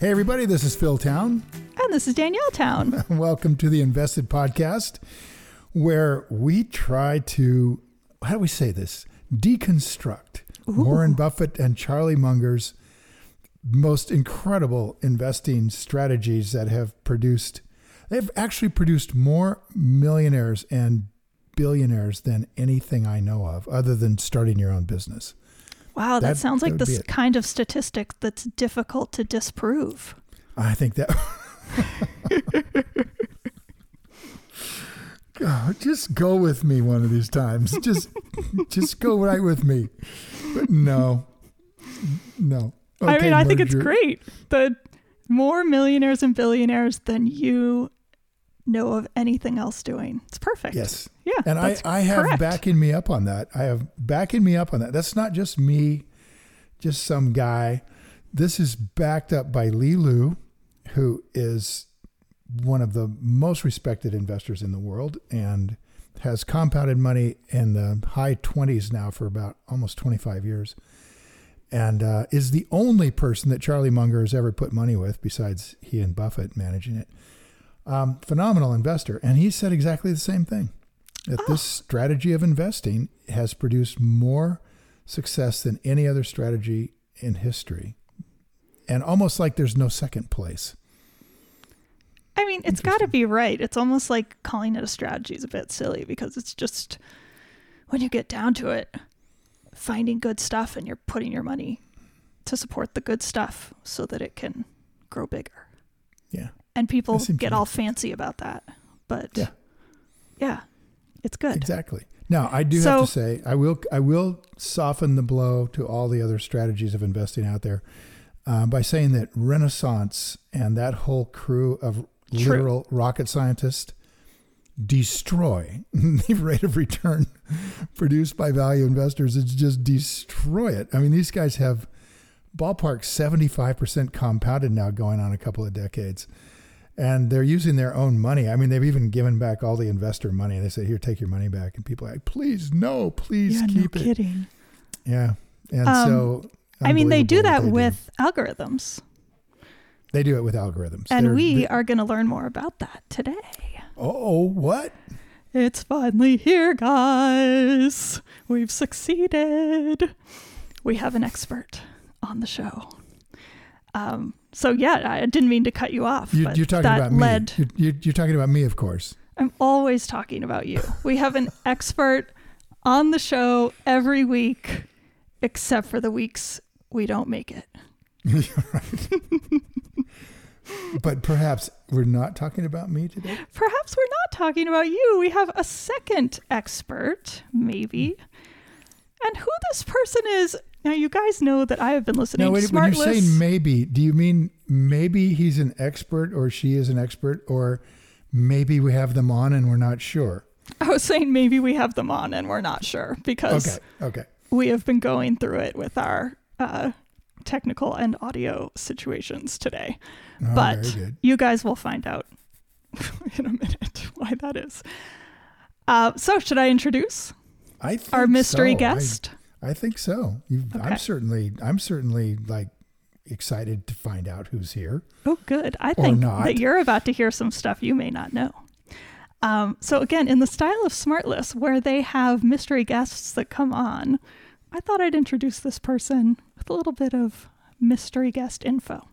Hey, everybody, this is Phil Town. And this is Danielle Town. Welcome to the Invested Podcast, where we try to, how do we say this? Deconstruct Ooh. Warren Buffett and Charlie Munger's most incredible investing strategies that have produced, they've actually produced more millionaires and billionaires than anything I know of, other than starting your own business. Wow, that, that sounds like the kind of statistic that's difficult to disprove. I think that. God, just go with me one of these times. Just, just go right with me. But no, no. Okay, I mean, I think it's great. The more millionaires and billionaires than you know of anything else doing. It's perfect. Yes. Yeah. And I, I have correct. backing me up on that. I have backing me up on that. That's not just me, just some guy. This is backed up by Li Lu, who is one of the most respected investors in the world and has compounded money in the high 20s now for about almost 25 years and uh, is the only person that Charlie Munger has ever put money with besides he and Buffett managing it. Um, phenomenal investor. And he said exactly the same thing that oh. this strategy of investing has produced more success than any other strategy in history. And almost like there's no second place. I mean, it's got to be right. It's almost like calling it a strategy is a bit silly because it's just when you get down to it, finding good stuff and you're putting your money to support the good stuff so that it can grow bigger. Yeah. And people get all fancy about that. But yeah. Yeah. It's good. Exactly. Now, I do so, have to say, I will I will soften the blow to all the other strategies of investing out there uh, by saying that Renaissance and that whole crew of literal true. rocket scientists destroy the rate of return produced by value investors It's just destroy it. I mean, these guys have ballpark 75% compounded now going on a couple of decades. And they're using their own money. I mean, they've even given back all the investor money. They say, "Here, take your money back." And people are like, "Please, no, please yeah, keep no it." Kidding. Yeah, and um, so I mean, they do that they with do. algorithms. They do it with algorithms, and they're, we are going to learn more about that today. Oh, what? It's finally here, guys. We've succeeded. We have an expert on the show. Um, so yeah, I didn't mean to cut you off. You, are talking about led, me. You're, you're, talking about me, of course. I'm always talking about you. We have an expert on the show every week, except for the weeks we don't make it. right. but perhaps we're not talking about me today. Perhaps we're not talking about you. We have a second expert, maybe. And who this person is, now you guys know that I have been listening now, wait, to When you're saying maybe, do you mean maybe he's an expert or she is an expert or maybe we have them on and we're not sure? I was saying maybe we have them on and we're not sure because okay, okay. we have been going through it with our uh, technical and audio situations today. Oh, but you guys will find out in a minute why that is. Uh, so, should I introduce our mystery so. guest? I, I, think so. Okay. I'm certainly, I'm certainly like excited to find out who's here. Oh, good. I think that you're about to hear some stuff you may not know. Um, so, again, in the style of Smartless, where they have mystery guests that come on, I thought I'd introduce this person with a little bit of mystery guest info.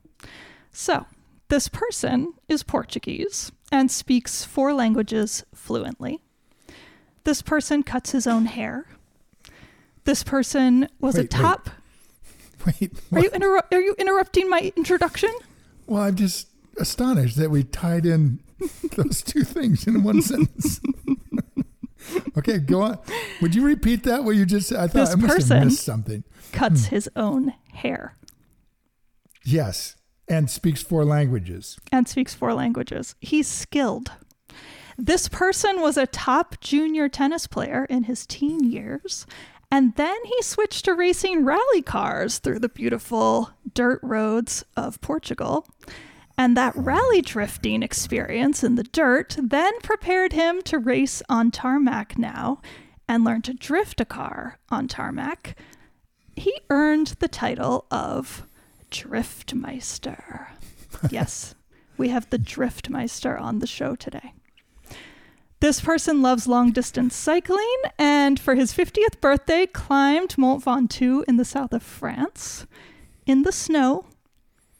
So, this person is Portuguese and speaks four languages fluently. This person cuts his own hair. This person was wait, a top. Wait, wait are you inter- are you interrupting my introduction? Well, I'm just astonished that we tied in those two things in one sentence. Okay, go on. Would you repeat that? What you just? Said? I thought this I must person have missed something. Cuts hmm. his own hair. Yes, and speaks four languages. And speaks four languages. He's skilled. This person was a top junior tennis player in his teen years, and then he switched to racing rally cars through the beautiful dirt roads of Portugal. And that rally drifting experience in the dirt then prepared him to race on tarmac now and learn to drift a car on tarmac. He earned the title of Driftmeister. yes, we have the Driftmeister on the show today. This person loves long distance cycling and for his 50th birthday climbed Mont Ventoux in the south of France in the snow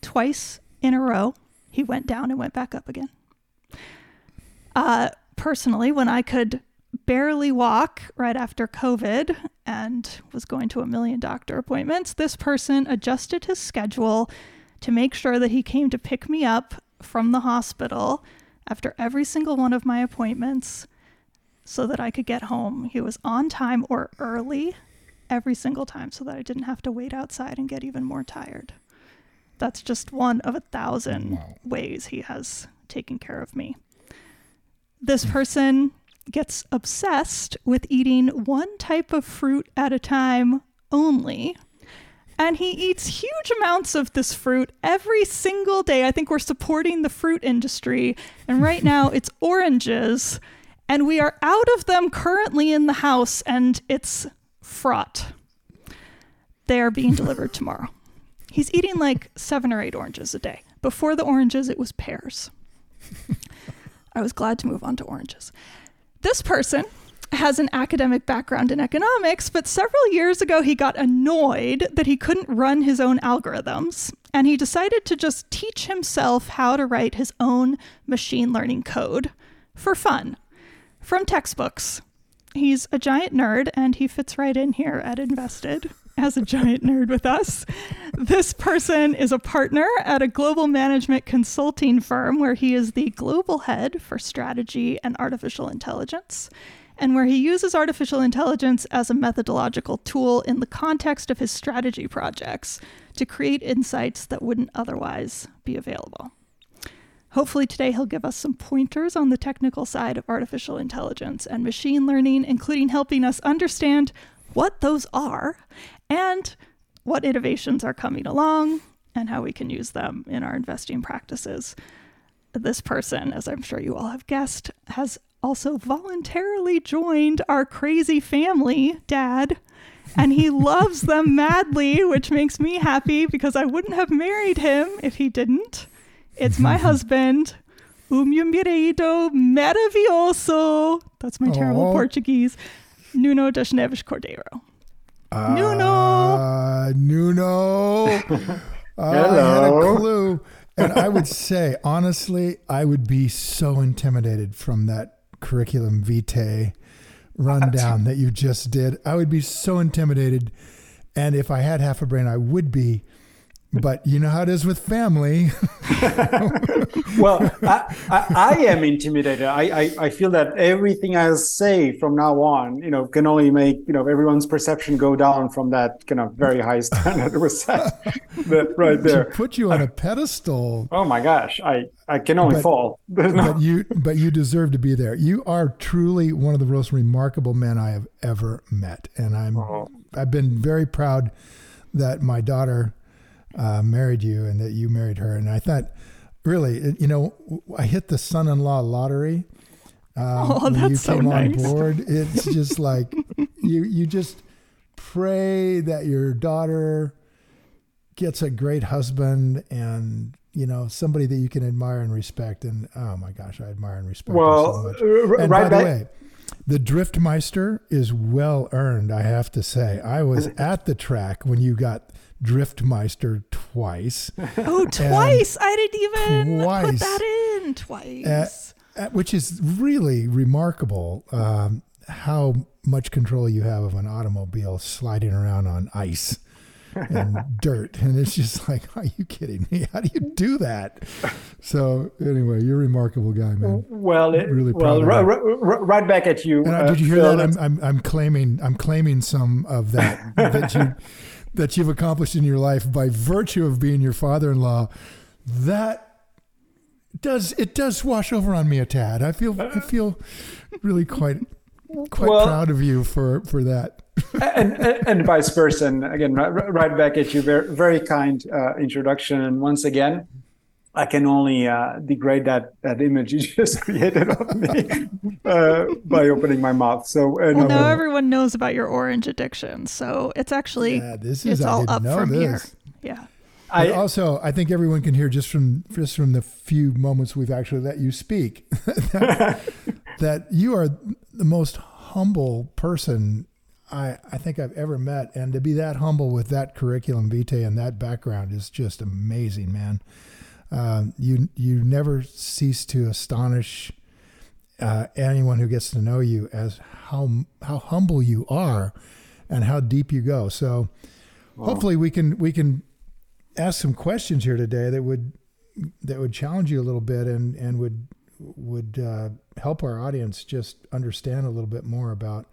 twice in a row. He went down and went back up again. Uh, personally, when I could barely walk right after COVID and was going to a million doctor appointments, this person adjusted his schedule to make sure that he came to pick me up from the hospital after every single one of my appointments so that I could get home. He was on time or early every single time so that I didn't have to wait outside and get even more tired. That's just one of a thousand wow. ways he has taken care of me. This hmm. person gets obsessed with eating one type of fruit at a time only and he eats huge amounts of this fruit every single day. I think we're supporting the fruit industry. And right now it's oranges. And we are out of them currently in the house, and it's fraught. They are being delivered tomorrow. He's eating like seven or eight oranges a day. Before the oranges, it was pears. I was glad to move on to oranges. This person has an academic background in economics, but several years ago he got annoyed that he couldn't run his own algorithms, and he decided to just teach himself how to write his own machine learning code for fun from textbooks. He's a giant nerd, and he fits right in here at Invested as a giant nerd with us. This person is a partner at a global management consulting firm where he is the global head for strategy and artificial intelligence and where he uses artificial intelligence as a methodological tool in the context of his strategy projects to create insights that wouldn't otherwise be available. Hopefully, today he'll give us some pointers on the technical side of artificial intelligence and machine learning, including helping us understand what those are and what innovations are coming along and how we can use them in our investing practices. This person, as I'm sure you all have guessed, has also voluntarily joined our crazy family, Dad. And he loves them madly, which makes me happy because I wouldn't have married him if he didn't. It's my husband, um marido maravilhoso. That's my terrible Portuguese. Nuno das Neves Cordeiro. Uh, Nuno. Nuno. uh, Hello. I had a clue. And I would say, honestly, I would be so intimidated from that curriculum vitae rundown that you just did. I would be so intimidated. And if I had half a brain, I would be but you know how it is with family. well, I, I, I, am intimidated. I, I, I, feel that everything I say from now on, you know, can only make you know everyone's perception go down from that kind of very high standard that was set right there. To put you on a pedestal. Oh my gosh, I I can only but, fall. No... But you but you deserve to be there. You are truly one of the most remarkable men I have ever met, and I'm oh. I've been very proud that my daughter uh, married you and that you married her. And I thought, really, you know, I hit the son-in-law lottery. Um, oh, that's you came so nice. on board. It's just like you you just pray that your daughter gets a great husband and you know somebody that you can admire and respect. And oh my gosh, I admire and respect well, so and right by the way, the Driftmeister is well earned. I have to say, I was at the track when you got Driftmeister twice. Oh, twice! I didn't even twice, put that in twice. which is really remarkable um, how much control you have of an automobile sliding around on ice. and dirt. And it's just like, are you kidding me? How do you do that? So anyway, you're a remarkable guy, man. Well, it, really well, right, right, back at you. And, uh, did you hear Phil, that? I'm, I'm, I'm claiming, I'm claiming some of that that you that you've accomplished in your life by virtue of being your father-in-law. That does it does wash over on me a tad. I feel I feel really quite quite well, proud of you for for that. and, and, and vice versa. And again, right, right back at you. Very very kind uh, introduction. And once again, I can only uh, degrade that that image you just created of me uh, by opening my mouth. So uh, well, now everyone knows about your orange addiction. So it's actually yeah, this is it's all up from this. here. Yeah. I, also, I think everyone can hear just from just from the few moments we've actually let you speak that, that you are the most humble person I, I think I've ever met. And to be that humble with that curriculum vitae and that background is just amazing, man. Uh, you you never cease to astonish uh, anyone who gets to know you as how how humble you are and how deep you go. So wow. hopefully we can we can ask some questions here today that would that would challenge you a little bit and and would would uh, help our audience just understand a little bit more about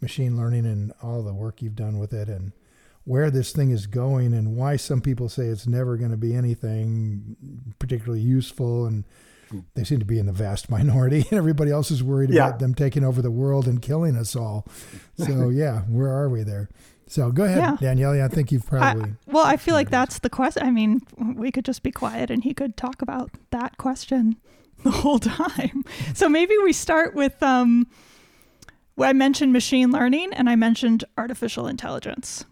machine learning and all the work you've done with it and where this thing is going and why some people say it's never going to be anything particularly useful and they seem to be in the vast minority and everybody else is worried yeah. about them taking over the world and killing us all. So yeah where are we there? So go ahead yeah. Danielle i think you've probably I, well i feel like that's the question i mean we could just be quiet and he could talk about that question the whole time. So maybe we start with um well, I mentioned machine learning and I mentioned artificial intelligence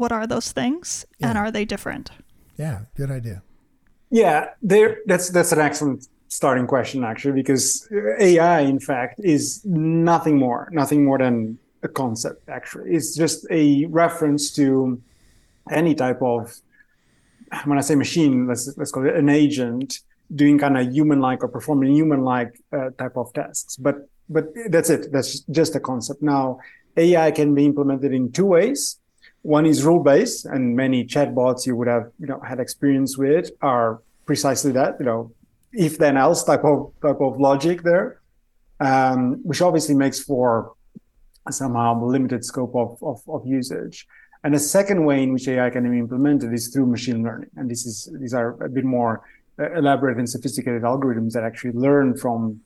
what are those things yeah. and are they different? Yeah, good idea. Yeah, there that's that's an excellent starting question actually because AI in fact is nothing more, nothing more than a concept actually. It's just a reference to any type of when I say machine, let's let's call it an agent doing kind of human-like or performing human-like uh, type of tasks. But but that's it. That's just a concept. Now, AI can be implemented in two ways. One is rule based, and many chatbots you would have you know had experience with are precisely that. You know, if then else type of type of logic there, um, which obviously makes for somehow limited scope of, of, of usage. And the second way in which AI can be implemented is through machine learning, and this is these are a bit more uh, elaborate and sophisticated algorithms that actually learn from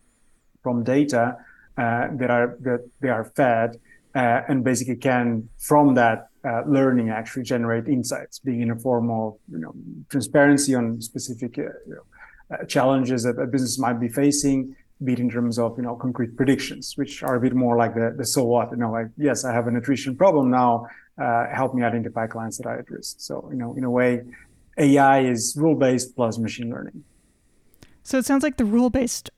from data uh, that are that they are fed uh, and basically can from that uh, learning actually generate insights, being in a form of you know transparency on specific uh, you know, uh, challenges that a business might be facing, be it in terms of you know concrete predictions, which are a bit more like the the so what you know like yes I have an attrition problem now, uh, help me identify clients that at risk. So you know in a way, AI is rule based plus machine learning. So it sounds like the rule based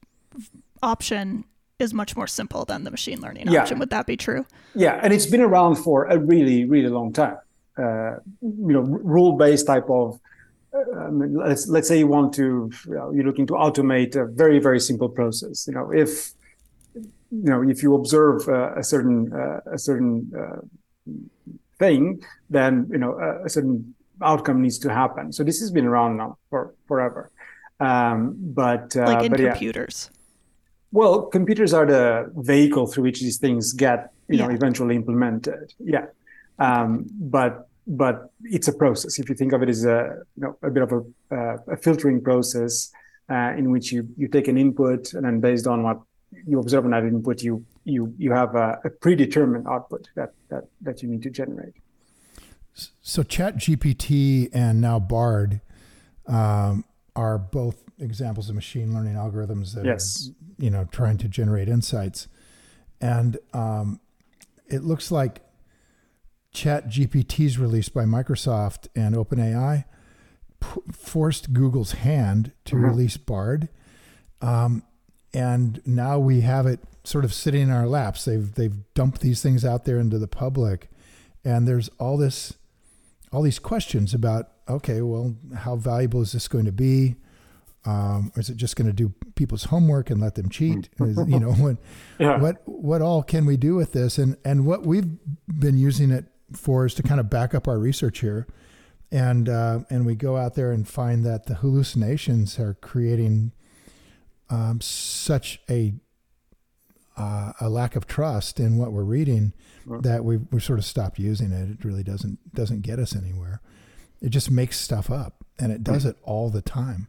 option is much more simple than the machine learning yeah. option. Would that be true? Yeah, and it's been around for a really, really long time. Uh, you know, rule-based type of. Uh, let's let's say you want to, you know, you're looking to automate a very very simple process. You know, if you know if you observe uh, a certain uh, a certain uh, thing, then you know a, a certain outcome needs to happen. So this has been around now for forever. Um, but uh, like in but computers. Yeah. Well, computers are the vehicle through which these things get, you yeah. know, eventually implemented. Yeah, um, but but it's a process. If you think of it as a you know a bit of a, uh, a filtering process uh, in which you you take an input and then based on what you observe on that input, you you you have a, a predetermined output that that that you need to generate. So, Chat GPT and now Bard um, are both examples of machine learning algorithms that yes. are, you know, trying to generate insights. And um, it looks like Chat GPT's release by Microsoft and OpenAI p- forced Google's hand to mm-hmm. release Bard. Um, and now we have it sort of sitting in our laps. They've they've dumped these things out there into the public, and there's all this, all these questions about okay, well, how valuable is this going to be? Um, or is it just going to do people's homework and let them cheat? Is, you know, what, yeah. what, what all can we do with this? And, and what we've been using it for is to kind of back up our research here. and uh, and we go out there and find that the hallucinations are creating um, such a uh, a lack of trust in what we're reading that we we sort of stopped using it. It really doesn't doesn't get us anywhere. It just makes stuff up, and it does it all the time.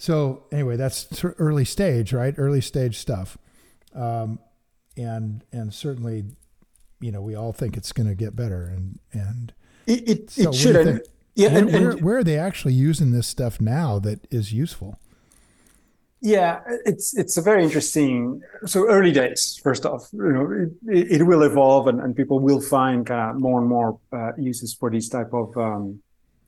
So anyway, that's early stage, right? Early stage stuff. Um, and, and certainly, you know, we all think it's going to get better and, and it, it, so it should. Yeah, where, and, and where, where, are they actually using this stuff now that is useful? Yeah, it's it's a very interesting. So early days, first off, you know, it, it will evolve, and, and people will find kind of more and more uh, uses for these type of um,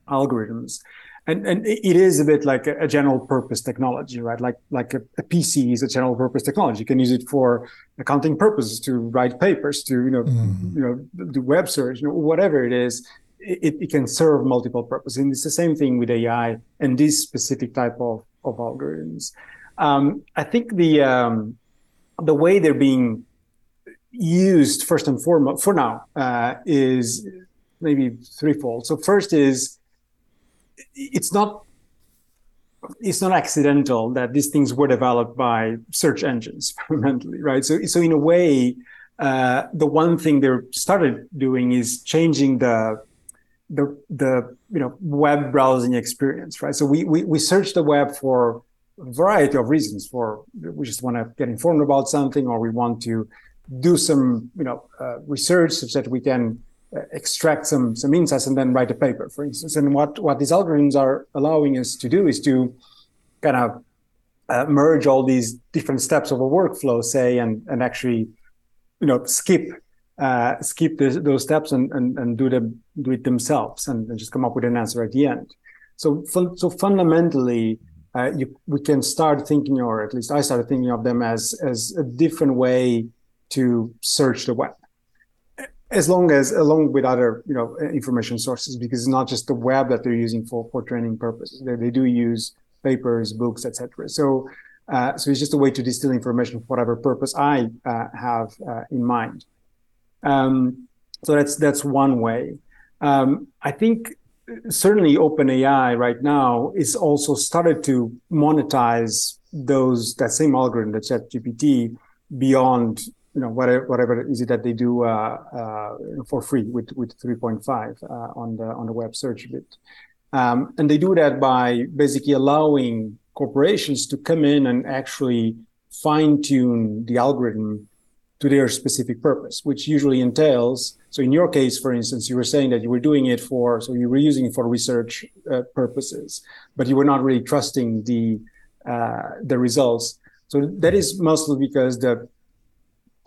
algorithms. And and it is a bit like a, general purpose technology, right? Like like a, a, PC is a general purpose technology. You can use it for accounting purposes, to write papers, to you know mm-hmm. you know do web search, you know, whatever it is it, it, can serve multiple purposes. And it's the same thing with AI and this specific type of, of algorithms. Um, I think the um, the way they're being used first and foremost for now uh, is maybe threefold. So first is it's not it's not accidental that these things were developed by search engines fundamentally, right? So so in a way, uh, the one thing they started doing is changing the the the you know web browsing experience, right? So we we, we search the web for a variety of reasons. For we just want to get informed about something, or we want to do some you know uh, research such that we can extract some some insights and then write a paper, for instance. And what what these algorithms are allowing us to do is to kind of uh, merge all these different steps of a workflow, say, and and actually you know skip uh, skip those steps and, and, and do them do it themselves and, and, just come up with an answer at the end. So so fundamentally, uh, you, we can start thinking, or at least I started thinking of them as as a different way to search the web, as long as along with other you know information sources, because it's not just the web that they're using for for training purposes. They, they do use papers, books, etc. So. Uh, so it's just a way to distill information for whatever purpose I uh, have uh, in mind. Um, so that's that's one way. Um, I think certainly OpenAI right now is also started to monetize those that same algorithm, the ChatGPT, beyond you know whatever whatever is it that they do uh, uh, for free with with 3.5 uh, on the on the web search bit, um, and they do that by basically allowing corporations to come in and actually fine tune the algorithm to their specific purpose, which usually entails. So in your case, for instance, you were saying that you were doing it for, so you were using it for research uh, purposes, but you were not really trusting the uh, the results. So that is mostly because the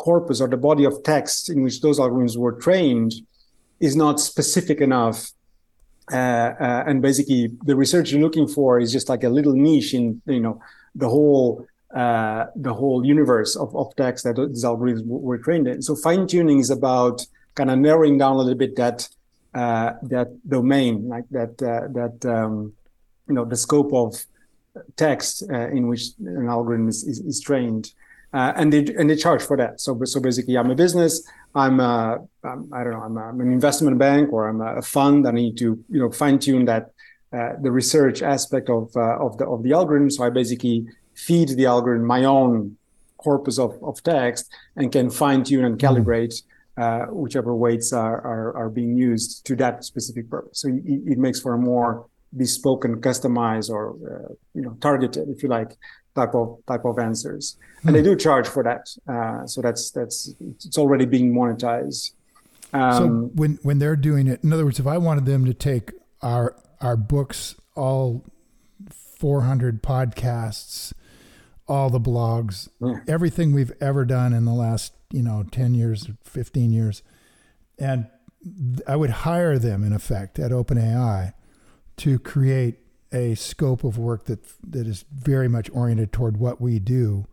corpus or the body of text in which those algorithms were trained is not specific enough. Uh, uh and basically, the research you're looking for is just like a little niche in you know the whole uh, the whole universe of, of text that these algorithms were trained in. So fine tuning is about kind of narrowing down a little bit that uh, that domain, like that uh, that um, you know the scope of text uh, in which an algorithm is, is, is trained. Uh, and they and they charge for that. So so basically, I'm a business. I'm a, I'm, I don't know. I'm, a, I'm, an investment bank or I'm a fund. I need to you know fine tune that uh, the research aspect of uh, of the of the algorithm. So I basically feed the algorithm my own corpus of, of text and can fine tune and mm-hmm. calibrate uh, whichever weights are, are, are, being used to that specific purpose. So it, it makes for a more bespoke and customized or uh, you know targeted, if you like, type of type of answers. Mm-hmm. And they hmm. do charge for that. Uh, so that's that's it's already being monetized. Um, so when when they're doing it, in other words, if I wanted them to take our our books, all 400 podcasts, all the blogs, yeah. everything we've ever done in the last, you know, 10 years, 15 years. And I would hire them in effect at OpenAI to create a scope of work that that is very much oriented toward what we do.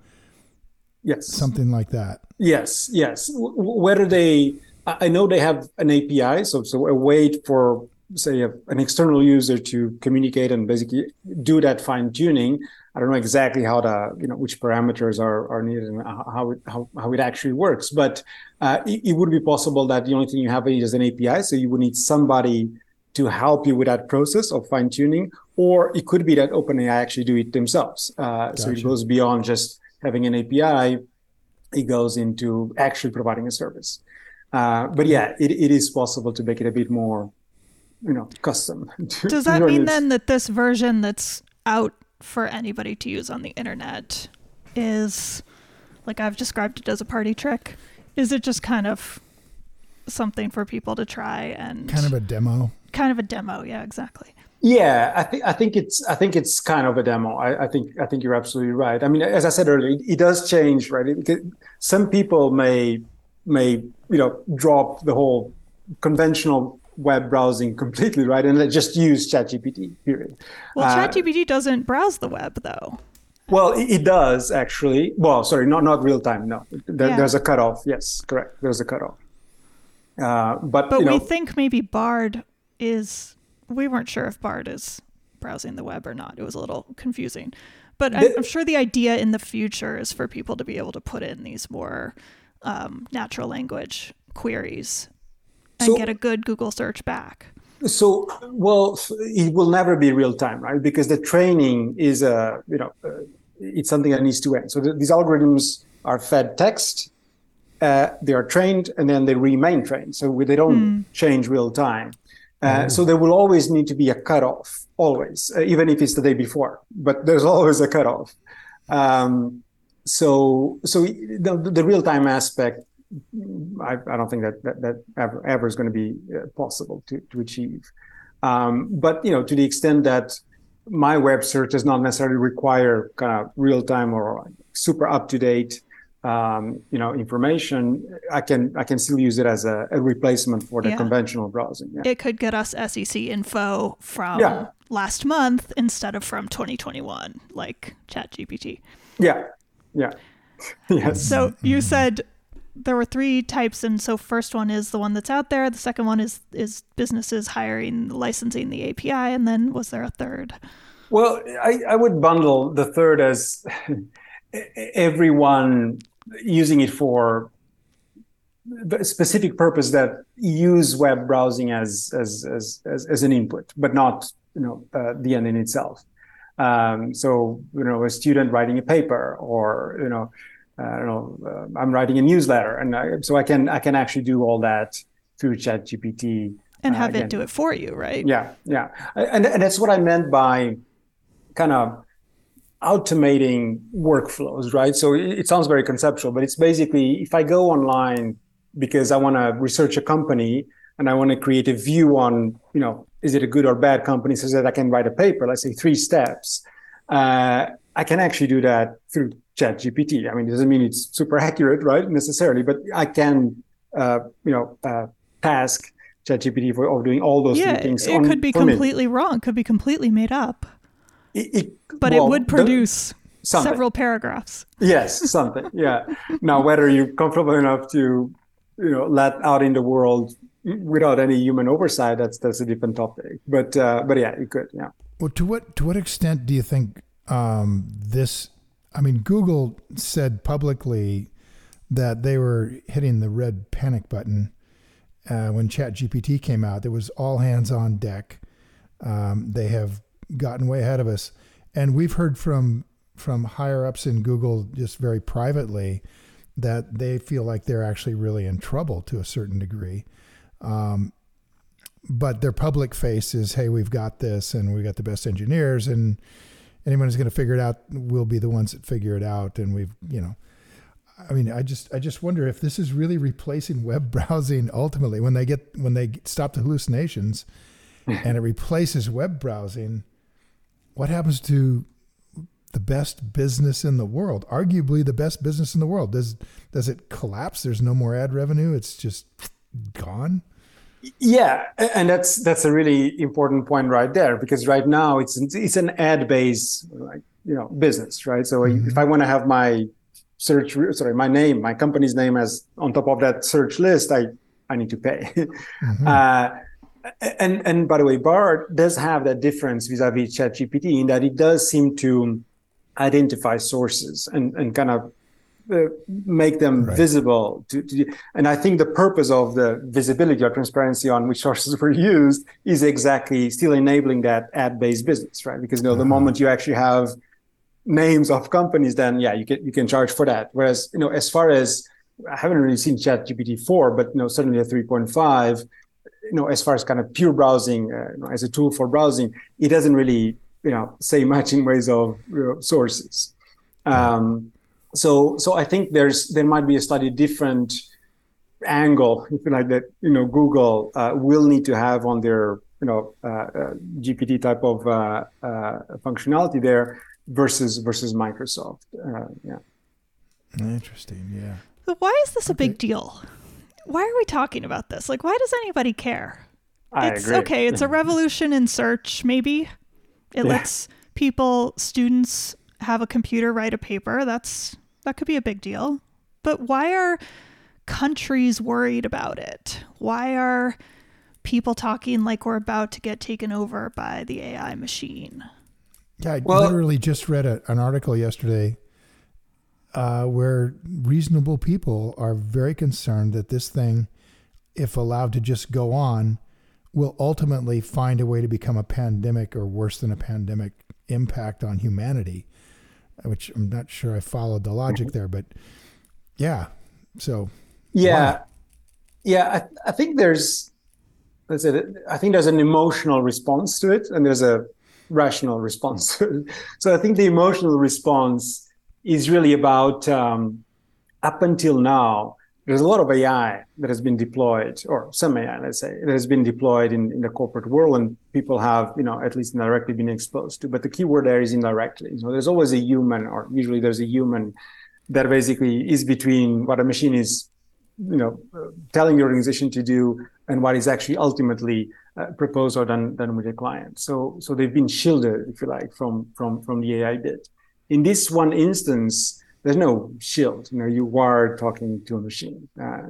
Yes. Something like that. Yes, yes. Whether they, I know they have an API, so so a way for say a, an external user to communicate and basically do that fine tuning. I don't know exactly how the you know which parameters are, are needed and how it how, how it actually works, but uh, it, it, would be possible that the only thing you have is an API, so you would need somebody to help you with that process of fine tuning, or it could be that OpenAI actually do it themselves. Uh, gotcha. So it goes beyond just having an API; it goes into actually providing a service. Uh, but yeah, it, it is possible to make it a bit more, you know, custom. Does that mean then that this version that's out for anybody to use on the internet is like I've described it as a party trick? Is it just kind of something for people to try and kind of a demo? Kind of a demo, yeah, exactly. Yeah, I think I think it's I think it's kind of a demo. I, I think I think you're absolutely right. I mean, as I said earlier, it, it does change, right? It, some people may may you know drop the whole conventional web browsing completely, right? And just use ChatGPT, period. Well, uh, ChatGPT doesn't browse the web, though. Well, it, it, does actually. Well, sorry, not not real time. No, there, yeah. there's a cutoff. Yes, correct. There's a cutoff. Uh, but but you know, we think maybe Bard is. We weren't sure if Bard is browsing the web or not. It was a little confusing. But the, I'm sure the idea in the future is for people to be able to put in these more um, natural language queries and so, get a good Google search back. So, well, it will never be real time, right? Because the training is a, you know, uh, it's something that needs to end. So th- these algorithms are fed text, uh, they are trained, and then they remain trained. So they don't mm. change real time. Uh, mm. So there will always need to be a cutoff, always, uh, even if it's the day before. But there's always a cutoff. Um, so, so the, the real time aspect I, I don't think that that, that ever, ever is going to be uh, possible to, to achieve. Um, but you know, to the extent that my web search does not necessarily require kind of real time or super up to date, Um, you know, information, I can I can still use it as a, a replacement for the yeah. conventional browsing. Yeah. It could get us SEC info from yeah. last month instead of from 2021, like ChatGPT. Yeah, yeah. yes. So you said there were three types and so first one is the one that's out there the second one is is businesses hiring licensing the api and then was there a third well i, I would bundle the third as everyone using it for a specific purpose that use web browsing as as as as, as an input but not you know uh, the end in itself. Um, so you know a student writing a paper or you know I don't know, uh, I'm writing a newsletter, and I, so I can I can actually do all that through ChatGPT and have uh, it do it for you, right? Yeah, yeah, and and that's what I meant by kind of automating workflows, right? So it, sounds very conceptual, but it's basically if I go online because I want to research a company and I want to create a view on, you know, is it a good or bad company, so that I can write a paper, let's say three steps. Uh, I can actually do that through Chat GPT. I mean, it doesn't mean it's super accurate, right? Necessarily, but I can, uh, you know, uh, task Chat GPT for of doing all those yeah, things. It on, could be completely me. wrong. Could be completely made up. It, it, but well, it would produce the, several paragraphs. Yes, something. Yeah. now, whether you're comfortable enough to, you know, let out in the world without any human oversight, that's that's a different topic. But uh, but yeah, you could. Yeah. Well, to what to what extent do you think um, this I mean, Google said publicly that they were hitting the red panic button uh, when ChatGPT came out. There was all hands on deck. Um, they have gotten way ahead of us, and we've heard from from higher ups in Google just very privately that they feel like they're actually really in trouble to a certain degree. Um, but their public face is, "Hey, we've got this, and we've got the best engineers, and." anyone who's going to figure it out will be the ones that figure it out. And we've, you know, I mean, I just, I just wonder if this is really replacing web browsing ultimately when they get, when they stop the hallucinations and it replaces web browsing. What happens to the best business in the world? Arguably the best business in the world. Does, does it collapse? There's no more ad revenue. It's just gone. Yeah, and that's that's a really important point right there because right now it's it's an ad based like you know business, right? So mm-hmm. if I want to have my search sorry my name my company's name as on top of that search list i i need to pay mm-hmm. uh, and and by the way bard does have that difference vis-a-vis chatgpt in that it does seem to identify sources and and kind of uh, make them right. visible to, to, and i think the purpose of the visibility or transparency on which sources were used is exactly still enabling that ad-based business right because you know the moment you actually have names of companies, then yeah, you can you can charge for that. Whereas you know, as far as I haven't really seen ChatGPT four, but you know, certainly a three point five. You know, as far as kind of pure browsing uh, you know, as a tool for browsing, it doesn't really you know say much in ways of you know, sources. Um, so so I think there's there might be a slightly different angle, if you like, that you know Google uh, will need to have on their you know uh, uh GPT type of uh, uh, functionality there versus versus Microsoft. Uh, yeah. Interesting. Yeah. But why is this a big deal? Why are we talking about this? Like, why does anybody care? I it's agree. okay. It's a revolution in search. Maybe it yeah. lets people, students, have a computer write a paper. That's that could be a big deal. But why are countries worried about it? Why are people talking like we're about to get taken over by the AI machine? Yeah, I well, literally just read a, an article yesterday uh, where reasonable people are very concerned that this thing, if allowed to just go on, will ultimately find a way to become a pandemic or worse than a pandemic impact on humanity. Which I'm not sure I followed the logic there, but yeah. So yeah, wow. yeah. I, I think there's. I think there's an emotional response to it, and there's a rational response. so I think the emotional response is really about um, up until now, there's a lot of AI that has been deployed, or some AI, let's say, that has been deployed in, in the corporate world, and people have, you know, at least indirectly been exposed to. But the key word there is indirectly. So there's always a human, or usually there's a human that basically is between what a machine is, you know, telling the organization to do and what is actually ultimately uh, proposed or done, done with the client. So, so they've been shielded, if you like, from, from, from the AI bit. In this one instance, there's no shield. You know, you are talking to a machine. Uh,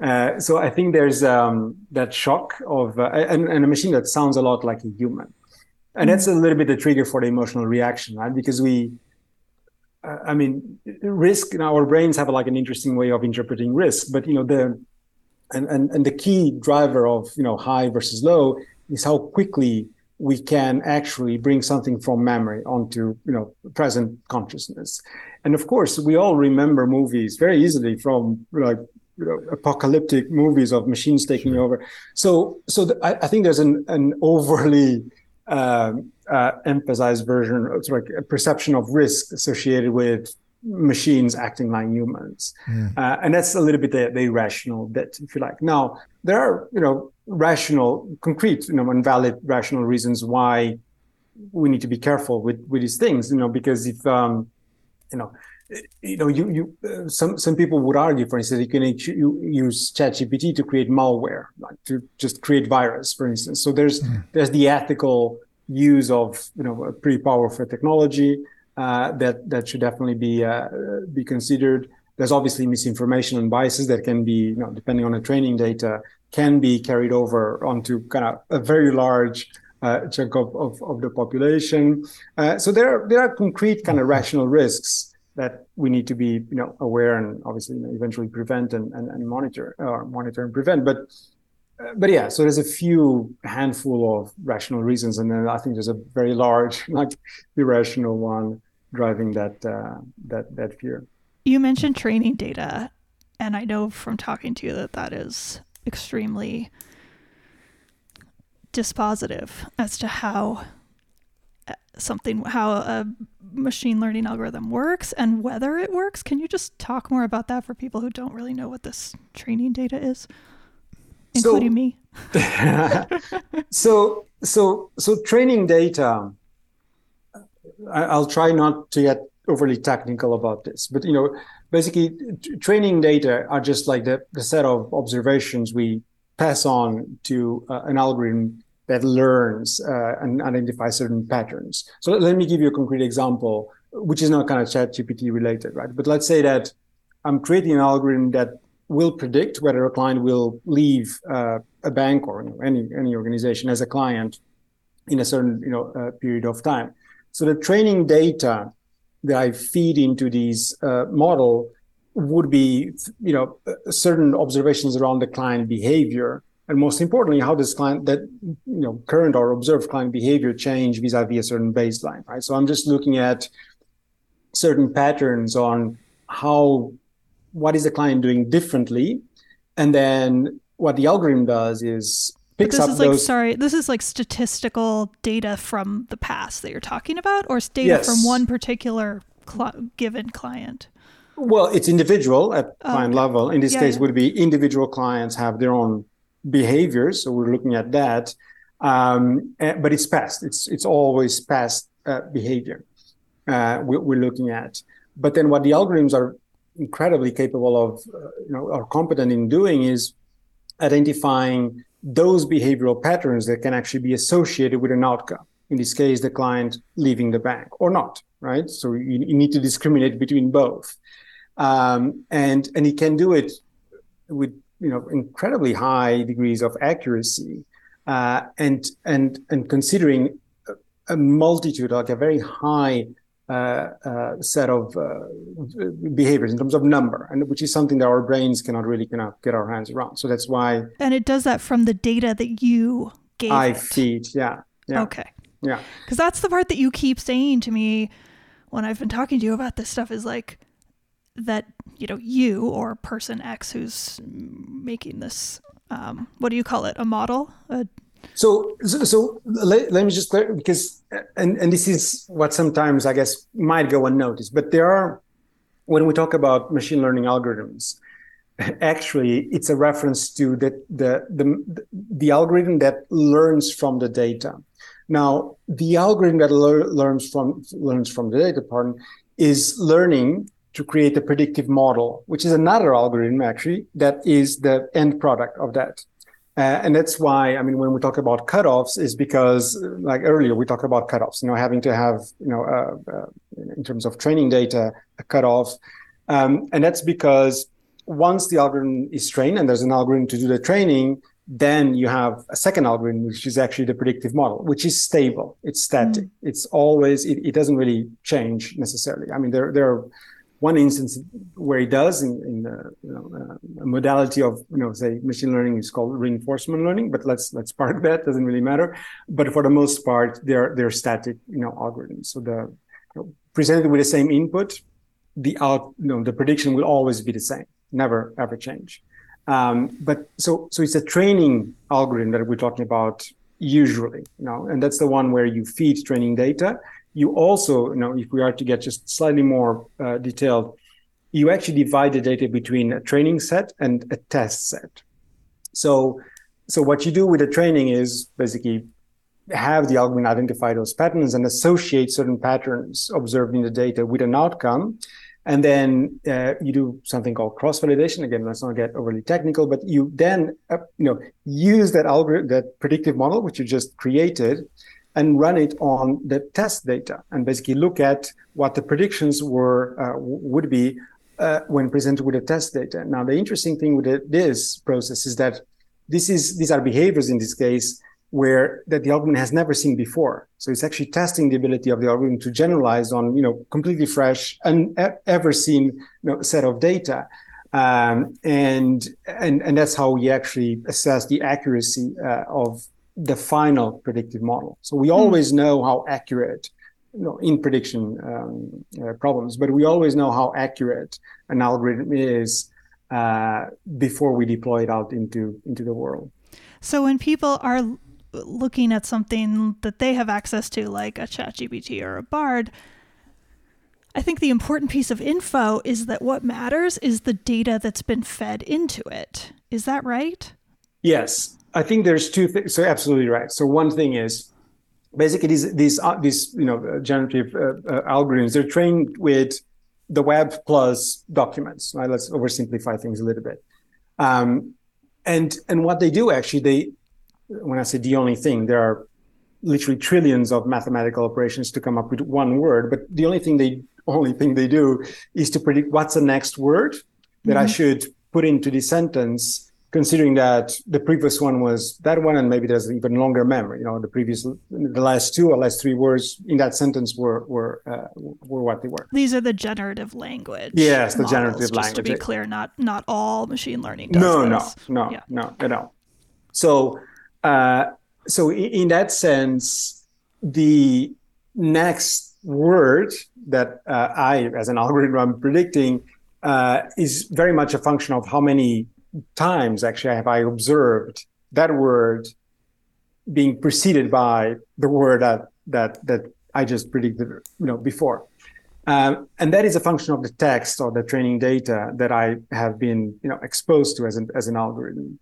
uh, so I think there's um, that shock of, uh, and, and, a machine that sounds a lot like a human. And that's a little bit the trigger for the emotional reaction, right? Because we, uh, I mean, risk, you know, our brains have like an interesting way of interpreting risk, but you know, the, and, and, and the key driver of you know high versus low is how quickly we can actually bring something from memory onto you know present consciousness and of course we all remember movies very easily from like you know, apocalyptic movies of machines taking sure. over so so the, I, I, think there's an, an overly um, uh, emphasized version of like a perception of risk associated with machines acting like humans. Yeah. Uh, and that's a little bit the, the irrational bit, if you like. Now, there are, you know, rational, concrete, you know, and valid rational reasons why we need to be careful with, with these things, you know, because if, um, you know, you know, you, you, uh, some, some people would argue, for instance, you can you use ChatGPT to create malware, like to just create virus, for instance. So there's, mm. there's the ethical use of, you know, a pretty powerful technology uh, that that should definitely be uh, be considered. There's obviously misinformation and biases that can be, you know, depending on the training data, can be carried over onto kind of a very large uh, chunk of, of, of, the population. Uh, so there are, there are concrete kind of rational risks that we need to be, you know, aware and obviously you know, eventually prevent and, and, and monitor or monitor and prevent. But uh, but yeah, so there's a few handful of rational reasons, and then I think there's a very large, like irrational one driving that uh, that that fear. You mentioned training data, and I know from talking to you that that is extremely dispositive as to how uh, something how a machine learning algorithm works and whether it works. Can you just talk more about that for people who don't really know what this training data is? including so, me. so so so training data. I, will try not to get overly technical about this, but you know, basically, t- training data are just like the, the set of observations we pass on to uh, an algorithm that learns uh, and identifies certain patterns. So let me give you a concrete example, which is not kind of ChatGPT related, right? But let's say that I'm creating an algorithm that will predict whether a client will leave uh, a bank or any any organization as a client in a certain you know uh, period of time. So the training data that I feed into these uh, model would be you know certain observations around the client behavior. And most importantly how does client that you know current or observed client behavior change vis-a-vis a certain baseline right? So i'm just looking at certain patterns on how what is the client doing differently? And then what the algorithm does is picks this up is those like sorry this is like statistical data from the past that you're talking about or data Yes. from one particular cl- given client well it's individual at Oh, client okay. level in this Yeah, case yeah. would be individual clients have their own behaviors so we're looking at that um, eh, but it's past it's it's always past uh, behavior uh, we, we're looking at but then what the algorithms are incredibly capable of uh, you know are competent in doing is identifying those behavioral patterns that can actually be associated with an outcome in this case the client leaving the bank or not right? So you, you need to discriminate between both. Um, and and he can do it with you know incredibly high degrees of accuracy uh, and and and considering a, multitude like a very high set of uh, behaviors in terms of number and which is something that our brains cannot really kind of get our hands around. So that's why and it does that from the data that you gave i it. feed yeah yeah. Okay. Yeah. Because that's the part that you keep saying to me when i've been talking to you about this stuff is like that you know you or person x who's making this um, what do you call it? A model? A, So, so, so let, let me just clear because, and, and this is what sometimes I guess might go unnoticed, but there are, when we talk about machine learning algorithms, actually it's a reference to the, the, the, the algorithm that learns from the data. Now, the algorithm that lear, learns from, learns from the data, pardon, is learning to create a predictive model, which is another algorithm actually that is the end product of that. Uh, and that's why, I mean, when we talk about cutoffs, is because, like earlier, we talked about cutoffs. You know, having to have, you know, uh, uh, in terms of training data, a cutoff, um, and that's because once the algorithm is trained and there's an algorithm to do the training, then you have a second algorithm, which is actually the predictive model, which is stable. It's static. Mm. It's always. It, it doesn't really change necessarily. I mean, there there are one instance where it does in, in uh, you know, uh, modality of you know say machine learning is called reinforcement learning but let's let's park that doesn't really matter. But for the most part they're they're static you know algorithms. So the you know, presented with the same input the out you know the prediction will always be the same never ever change. Um, but so so it's a training algorithm that we're talking about usually you know and that's the one where you feed training data you also, you know, if we are to get just slightly more uh, detailed, you actually divide the data between a training set and a test set. So, so what you do with the training is basically have the algorithm identify those patterns and associate certain patterns observed in the data with an outcome. And then uh, you do something called cross validation. Again, let's not get overly technical, but you then, uh, you know, use that algorithm, that predictive model, which you just created, and run it on the test data and basically look at what the predictions were uh, would be uh, when presented with the test data. Now, the interesting thing with it, this process is that this is these are behaviors in this case where that the algorithm has never seen before. So it's actually testing the ability of the algorithm to generalize on you know completely fresh and ever seen you know, set of data. Um, and and and that's how we actually assess the accuracy uh, of the final predictive model. So we always know how accurate, you know, in prediction um, uh, problems, but we always know how accurate an algorithm is uh, before we deploy it out into into the world. So when people are looking at something that they have access to, like a ChatGPT or a Bard, I think the important piece of info is that what matters is the data that's been fed into it. Is that right? Yes, I think there's two things. So absolutely right. So one thing is basically these these uh, these you know generative uh, uh, algorithms they're trained with the web plus documents. Right? Let's oversimplify things a little bit. Um, and and what they do actually, they when I say the only thing, there are literally trillions of mathematical operations to come up with one word. But the only thing they only thing they do is to predict what's the next word that mm-hmm. I should put into the sentence considering that the previous one was that one and maybe there's even longer memory you know the previous the last two or last three words in that sentence were were uh, were what they were these are the generative language yes the models, generative just language to be clear not not all machine learning no this. no no yeah. no no no so uh, so in that sense the next word that uh, i as an algorithm i'm predicting uh, is very much a function of how many times actually have I observed that word being preceded by the word that that that I just predicted, you know, before. Um, and that is a function of the text or the training data that I have been, you know, exposed to as an as an algorithm.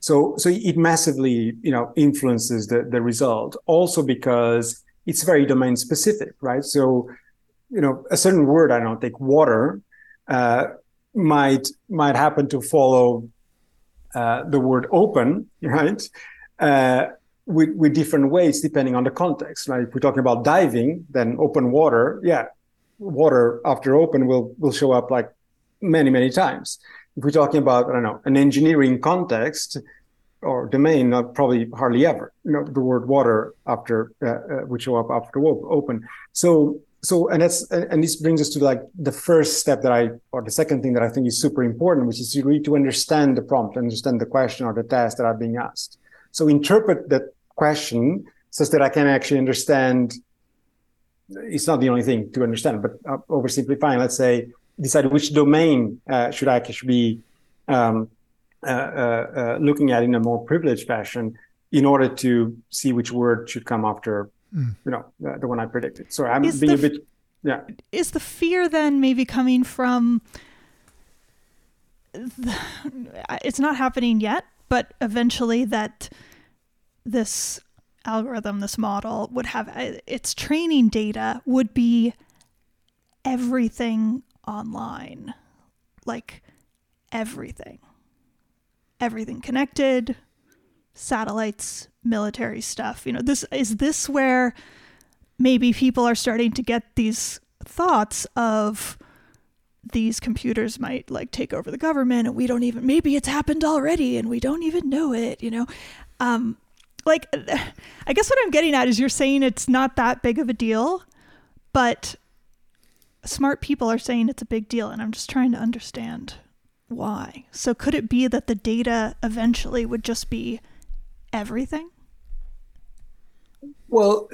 So so it massively, you know, influences the the result. Also because it's very domain specific, right? So, you know, a certain word, I don't take water, uh, might might happen to follow uh, the word open, right? Uh, with, with different ways depending on the context. Right? If we're talking about diving, then open water, yeah, water after open will will show up like many many times. If we're talking about I don't know an engineering context or domain, not probably hardly ever. You know, the word water after uh, uh, would show up after open. So so and that's and this brings us to like the first step that i or the second thing that i think is super important which is really to understand the prompt understand the question or the task that are being asked. So interpret that question such that i can actually understand it's not the only thing to understand but uh, oversimplifying let's say decide which domain uh, should i actually be um, uh, uh, uh, looking at in a more privileged fashion in order to see which word should come after mm. you know, the, the, one I predicted. So I'm is being a bit, yeah. Is the fear then maybe coming from? The, it's not happening yet, but eventually that this algorithm, this model would have uh, its training data would be everything online, like everything, everything connected, satellites, military stuff. You know, this is this where maybe people are starting to get these thoughts of these computers might like take over the government and we don't even maybe it's happened already and we don't even know it, you know. Um like I guess what I'm getting at is you're saying it's not that big of a deal, but smart people are saying it's a big deal and I'm just trying to understand why. So could it be that the data eventually would just be everything? Well,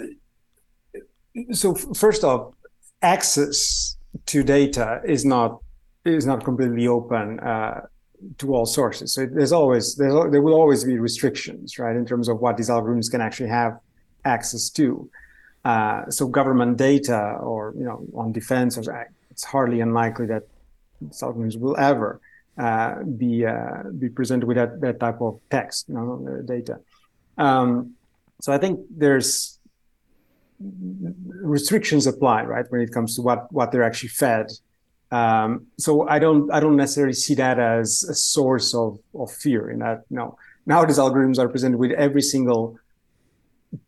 so first off, access to data is not is not completely open uh, to all sources. So there's always there's, there will always be restrictions, right, in terms of what these algorithms can actually have access to. Uh, so government data, or you know, on defense, or it's hardly unlikely that these algorithms will ever uh, be uh, be presented with that, that type of text, you know, data. Um, so I think there's restrictions apply, right, when it comes to what what they're actually fed. Um, so I don't I don't necessarily see that as a source of of fear. In that, no. Nowadays, algorithms are presented with every single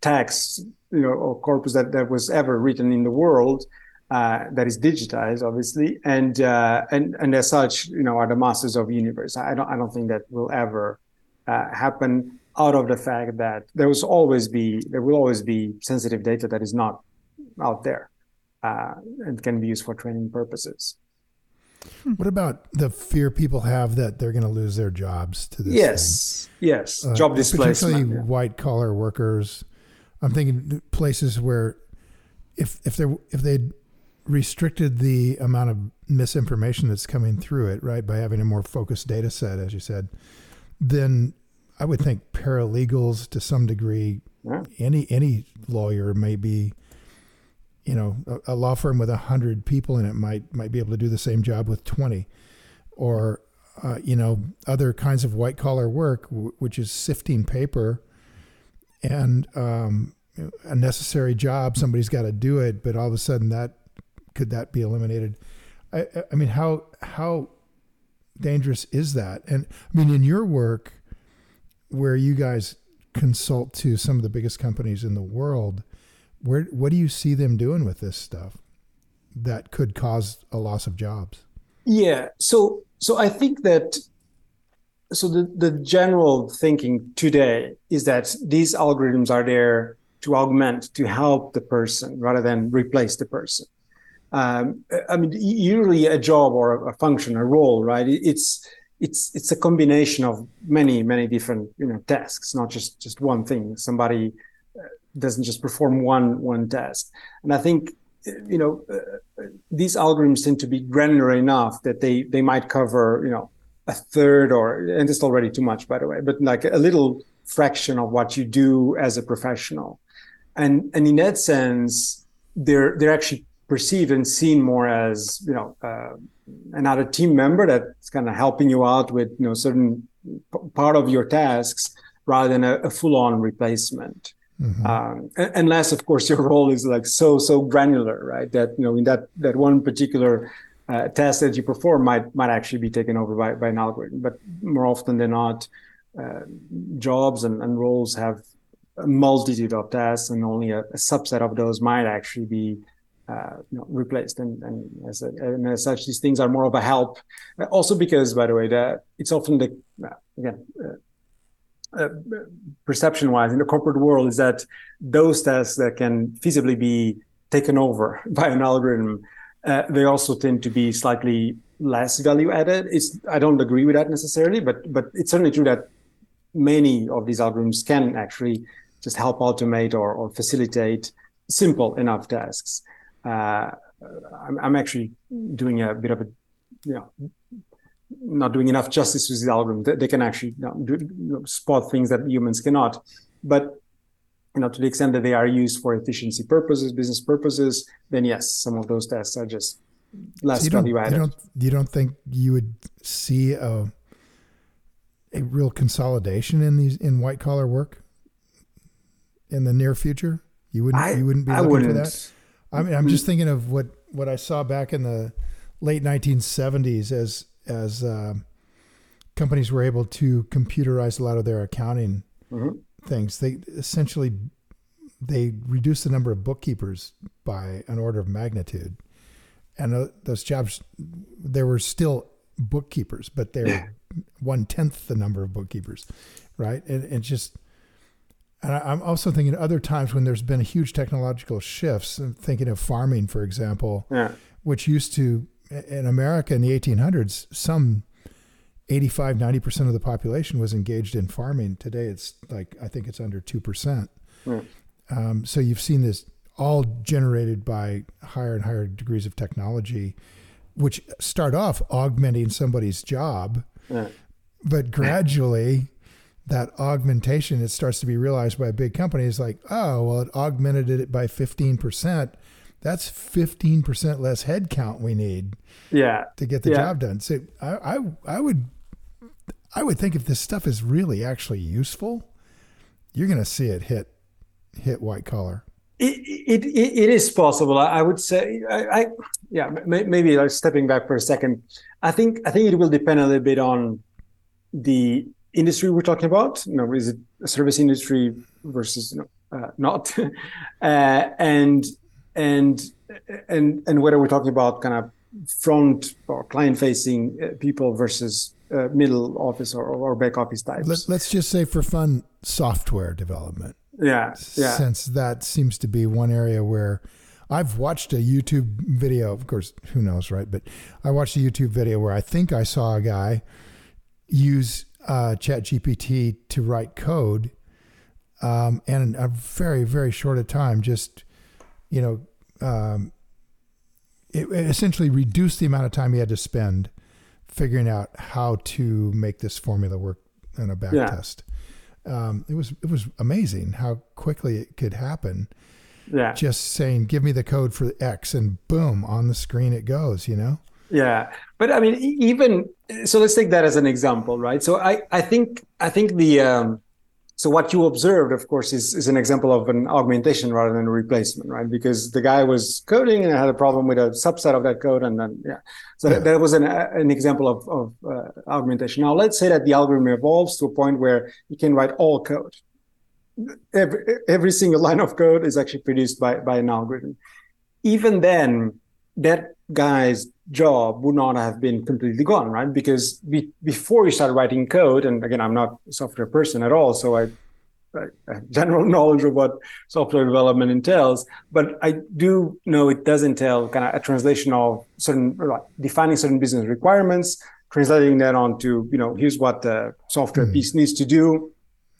text, you know, or corpus that that was ever written in the world. Uh, that is digitized, obviously, and uh, and and as such, you know, are the masters of the universe. I don't I don't think that will ever uh, happen out of the fact that there will always be there will always be sensitive data that is not out there uh, and can be used for training purposes. What about the fear people have that they're going to lose their jobs to this? Yes, thing? yes, uh, job displacement. Particularly yeah. white collar workers. I'm thinking places where if if they if they restricted the amount of misinformation that's coming through it, right, by having a more focused data set, as you said, then I would think paralegals to some degree. Yeah. Any any lawyer may be, you know, a, a law firm with a hundred people in it might might be able to do the same job with twenty, or uh, you know, other kinds of white collar work, w- which is sifting paper, and um, a necessary job. Somebody's got to do it, but all of a sudden that could that be eliminated? I, I mean, how how dangerous is that? And I mean, in your work, where you guys consult to some of the biggest companies in the world, where what do you see them doing with this stuff that could cause a loss of jobs? Yeah. So so I think that so the, the general thinking today is that these algorithms are there to augment, to help the person rather than replace the person. Um, I mean, usually a job or a function, a role, right? It's it's it's a combination of many many different you know tasks, not just just one thing. Somebody uh, doesn't just perform one one task, and I think you know uh, these algorithms tend to be granular enough that they they might cover you know a third or and it's already too much by the way but like a little fraction of what you do as a professional and and in that sense they're they're actually perceived and seen more as you know uh, another team member that's kind of helping you out with you know certain p- part of your tasks rather than a, a full-on replacement mm-hmm. um, unless of course your role is like so so granular right that you know in that that one particular uh, test that you perform might might actually be taken over by, by an algorithm. But more often than not, uh, jobs and, and roles have a multitude of tasks, and only a, a subset of those might actually be uh, you know, replaced. And, and, as a, and as such, these things are more of a help. Also, because by the way, it's often the again. Uh, uh perception wise in the corporate world is that those tasks that can feasibly be taken over by an algorithm uh, they also tend to be slightly less value added. It's I don't agree with that necessarily, but but it's certainly true that many of these algorithms can actually just help automate or, or facilitate simple enough tasks. Uh, I'm, I'm, actually doing a bit of a, you know, not doing enough justice to the algorithm. They, they can actually you know, do, you know, spot things that humans cannot. But you know, to the extent that they are used for efficiency purposes, business purposes, then yes, some of those tests are just less so value added. You don't, you don't think you would see a a real consolidation in these in white collar work in the near future? You wouldn't I, you wouldn't be looking wouldn't. for that. I mean, I'm just thinking of what what I saw back in the late 1970s as as uh, companies were able to computerize a lot of their accounting. Mm-hmm things. They essentially they reduced the number of bookkeepers by an order of magnitude, and uh, those jobs there were still bookkeepers, but they're one tenth the number of bookkeepers, right? And, and just and I'm also thinking other times when there's been huge technological shifts. I'm thinking of farming, for example, yeah. which used to in America in the 1800s, some 85, 90% of the population was engaged in farming. Today, it's like, I think it's under 2%. Mm. Um, so you've seen this all generated by higher and higher degrees of technology, which start off augmenting somebody's job. Mm. But gradually, that augmentation, it starts to be realized by a big companies like, oh, well, it augmented it by 15%. That's 15% less headcount we need yeah. to get the yeah. job done. So I, I, I would I would think if this stuff is really actually useful, you're going to see it hit hit white collar. It, it, it is possible. I would say, I, I yeah, maybe like stepping back for a second. I think I think it will depend a little bit on the industry we're talking about. You know, is it a service industry versus you know, uh, not, uh, and and and and whether we're talking about kind of front or client facing uh, people versus uh, middle office or, or back office types. Let, us just say for fun, software development. Yeah, yeah. Since that seems to be one area where I've watched a YouTube video. Of course, who knows, right? But I watched a YouTube video where I think I saw a guy use uh, ChatGPT to write code, um, and in a very, very short a time, just you know, um, it, it essentially reduced the amount of time he had to spend figuring out how to make this formula work in a back yeah. test. Um, it was it was amazing how quickly it could happen. Yeah. Just saying, give me the code for X, and boom, on the screen it goes. You know. Yeah, but I mean, even so, let's take that as an example, right? So I I think I think the um, so what you observed, of course, is, is an example of an augmentation rather than a replacement, right? Because the guy was coding and had a problem with a subset of that code, and then yeah, so yeah. That, that, was an an example of of uh, augmentation. Now let's say that the algorithm evolves to a point where you can write all code. Every every single line of code is actually produced by by an algorithm. Even then, that guy's job would not have been completely gone, right? Because be, before you start writing code, and again, I'm not a software person at all, so I, I, have general knowledge of what software development entails, but I do know it does entail kind of a translation of certain, like defining certain business requirements, translating that onto, you know, here's what the software mm. piece needs to do,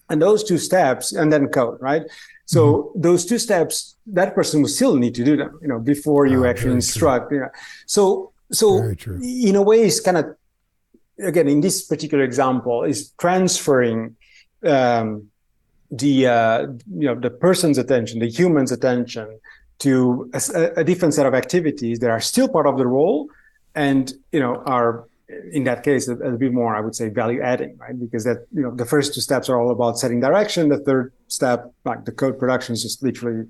and those two steps, and then code, right? So mm-hmm. those two steps, that person will still need to do them, you know, before you oh, actually instruct. Yeah. So so in a way, it's kind of again in this particular example is transferring um, the uh, you know the person's attention, the human's attention to a, a, different set of activities that are still part of the role, and you know are in that case a, a bit more, I would say, value adding, right? Because that you know the first two steps are all about setting direction. The third step, like the code production, is just literally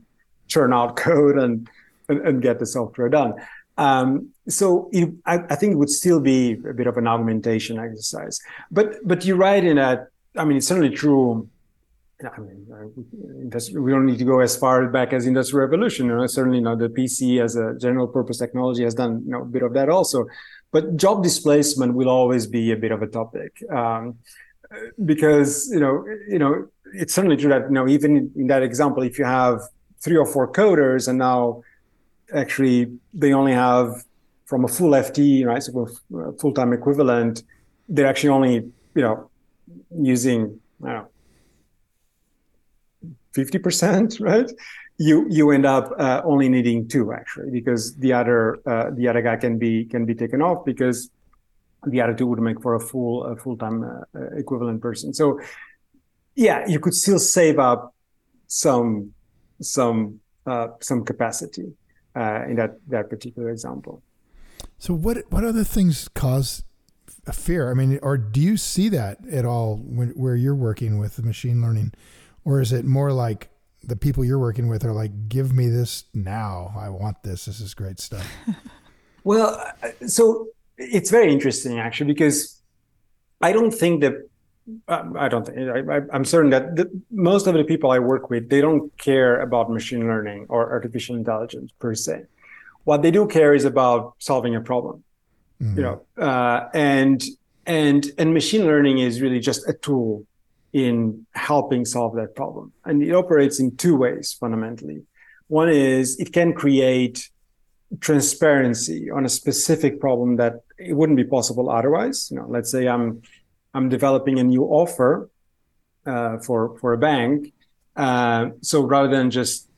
churn out code and and, and get the software done. Um, so it, I, I, think it would still be a bit of an augmentation exercise. But but you're right in that. I mean, it's certainly true. I mean, uh, we don't need to go as far back as industrial revolution. You know, certainly, know, the PC as a general purpose technology has done you know, a bit of that also. But job displacement will always be a bit of a topic um, because you know, you know, it's certainly true that you know, even in that example, if you have three or four coders and now actually they only have from a full FT, right, so full-time equivalent, they're actually only, you know, using, I don't know, 50%, right? You you end up uh, only needing two actually, because the other uh, the other guy can be can be taken off because the other two would make for a full a full-time uh, equivalent person. So yeah, you could still save up some some uh, some capacity uh, in that that particular example. So what what other things cause a fear? I mean, or do you see that at all when where you're working with machine learning, or is it more like the people you're working with are like, "Give me this now. I want this. This is great stuff." well, uh, so it's very interesting actually because I don't think that I don't think I, am certain that the, most of the people I work with they don't care about machine learning or artificial intelligence per se. What they do care is about solving a problem, mm-hmm. you know, uh, and and and machine learning is really just a tool in helping solve that problem, and it operates in two ways fundamentally. One is it can create transparency on a specific problem that it wouldn't be possible otherwise. You know, let's say I'm I'm developing a new offer uh, for for a bank. Uh, so rather than just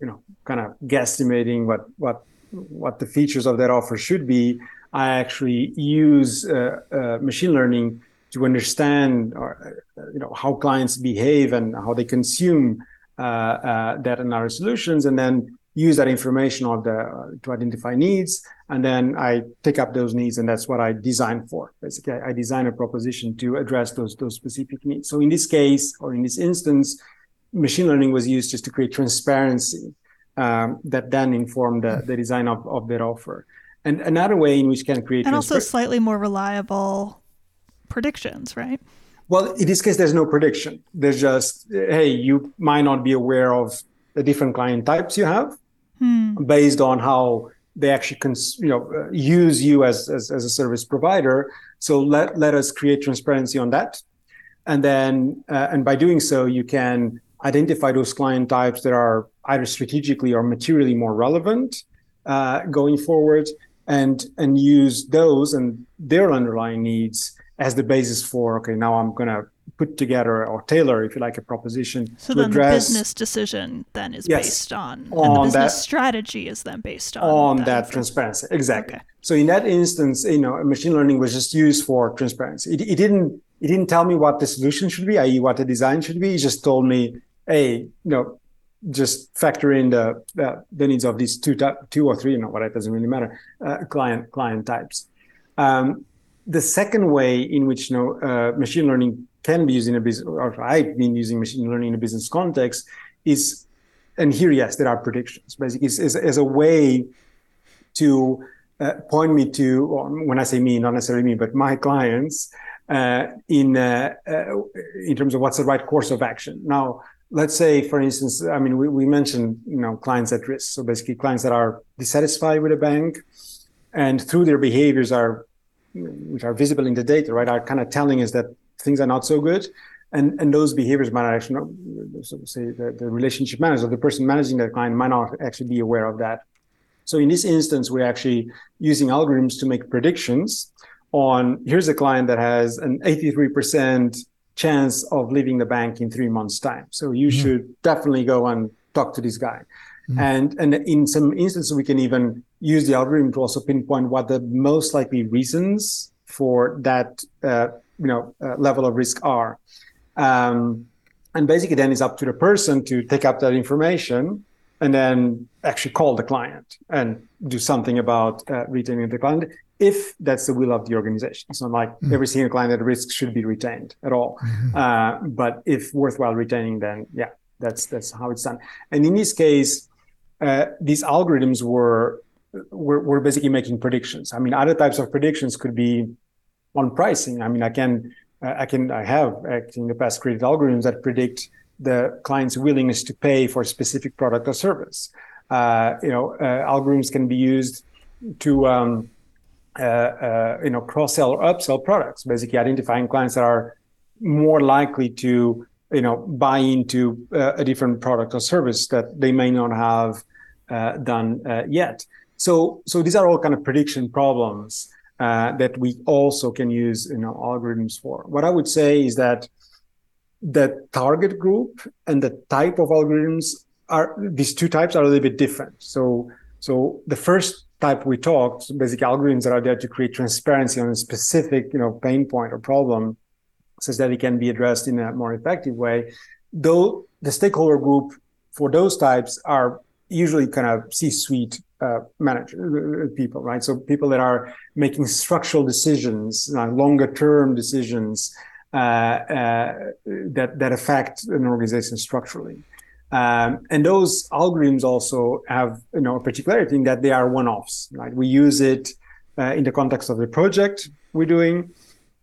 you know kind of guesstimating what what what the features of that offer should be, I actually use uh, uh machine learning to understand or, uh, you know how clients behave and how they consume uh, that and our solutions, and then use that information of the uh, to identify needs and then i pick up those needs and that's what i design for. Basically i design a proposition to address those those specific needs. So in this case or in this instance machine learning was used just to create transparency um, that then informed the, the design of, of that offer. And another way in which can create and also slightly more reliable predictions right? Well in this case there's no prediction. There's just hey you might not be aware of the different client types you have hmm. based on how they actually cons- you know uh, use you as, as, as a service provider so let let us create transparency on that and then uh, and by doing so you can identify those client types that are either strategically or materially more relevant uh, going forward and and use those and their underlying needs as the basis for okay now i'm going to put together or tailor, if you like, a proposition so then address. the business decision then is yes, based on, on and the business that, strategy is then based on on that, that transparency. Exactly. Okay. So in that instance, you know, machine learning was just used for transparency. It, it didn't it didn't tell me what the solution should be, i.e., what the design should be. It just told me, hey, you know, just factor in the the, the needs of these two two or three, you know, what it doesn't really matter, uh, client client types. Um, the second way in which you know uh, machine learning can be used in a business, or I've been using machine learning in a business context, is, and here yes, there are predictions. Basically, is, a way to uh, point me to, or when I say me, not necessarily me, but my clients, uh, in uh, uh, in terms of what's the right course of action. Now, let's say, for instance, I mean, we, we mentioned you know clients at risk. So basically, clients that are dissatisfied with a bank, and through their behaviors are which are visible in the data, right, are kind of telling us that things are not so good. And, and those behaviors might actually not, so say the, the relationship manager, the person managing that client might not actually be aware of that. So in this instance, we're actually using algorithms to make predictions on here's a client that has an 83% chance of leaving the bank in three months time. So you mm-hmm. should definitely go and talk to this guy. Mm-hmm. And, and in some instances, we can even use the algorithm to also pinpoint what the most likely reasons for that uh, you know uh, level of risk are. Um, and basically, then it's up to the person to take up that information and then actually call the client and do something about uh, retaining the client if that's the will of the organization. It's not like mm-hmm. every single client at risk should be retained at all. Mm-hmm. Uh, but if worthwhile retaining, then yeah, that's that's how it's done. And in this case, uh, these algorithms were, were were basically making predictions. I mean, other types of predictions could be on pricing. I mean, I can uh, I can I have in the past created algorithms that predict the client's willingness to pay for a specific product or service. Uh, you know, uh, algorithms can be used to um, uh, uh, you know cross sell or upsell products, basically identifying clients that are more likely to you know buy into uh, a different product or service that they may not have done yet. So so these are all kind of prediction problems uh, that we also can use you know algorithms for. What I would say is that the target group and the type of algorithms are these two types are a little bit different. So so the first type we talked, basic algorithms that are there to create transparency on a specific you know pain point or problem, such that it can be addressed in a more effective way. Though the stakeholder group for those types are usually kind of C-suite uh, manager uh, people, right? So people that are making structural decisions, uh, longer term decisions uh, uh, that that affect an organization structurally. Um, and those algorithms also have you know a particularity in that they are one-offs. Right? We use it uh, in the context of the project we're doing.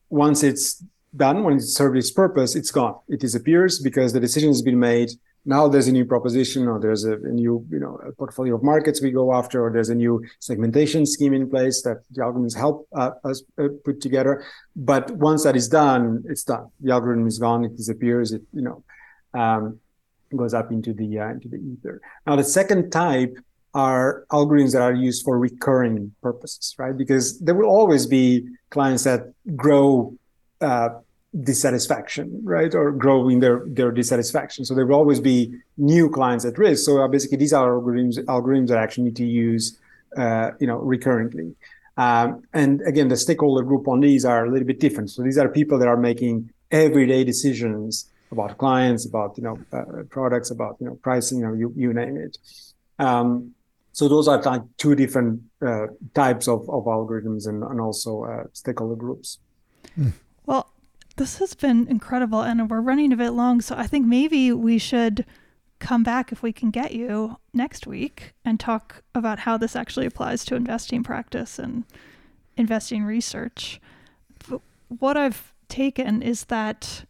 Once it's done, when it serves its purpose, it's gone. It disappears because the decision has been made now there's a new proposition or there's a, a, new you know portfolio of markets we go after or there's a new segmentation scheme in place that the algorithms help uh, us uh, put together. But once that is done it's done. The algorithm is gone it disappears it you know um, goes up into the uh, into the ether. Now the second type are algorithms that are used for recurring purposes right? Because there will always be clients that grow uh, dissatisfaction, right? Or growing their, their dissatisfaction. So there will always be new clients at risk. So uh, basically these are algorithms, algorithms that actually need to use, uh, you know, recurrently. Um, and again, the stakeholder group on these are a little bit different. So these are people that are making everyday decisions about clients, about, you know, uh, products, about, you know, pricing, you know, you, you name it. Um, so those are like two different uh, types of, of algorithms and, and also uh, stakeholder groups. Mm. Well, this has been incredible, and we're running a bit long, so I think maybe we should come back if we can get you next week and talk about how this actually applies to investing practice and investing research. But what I've taken is that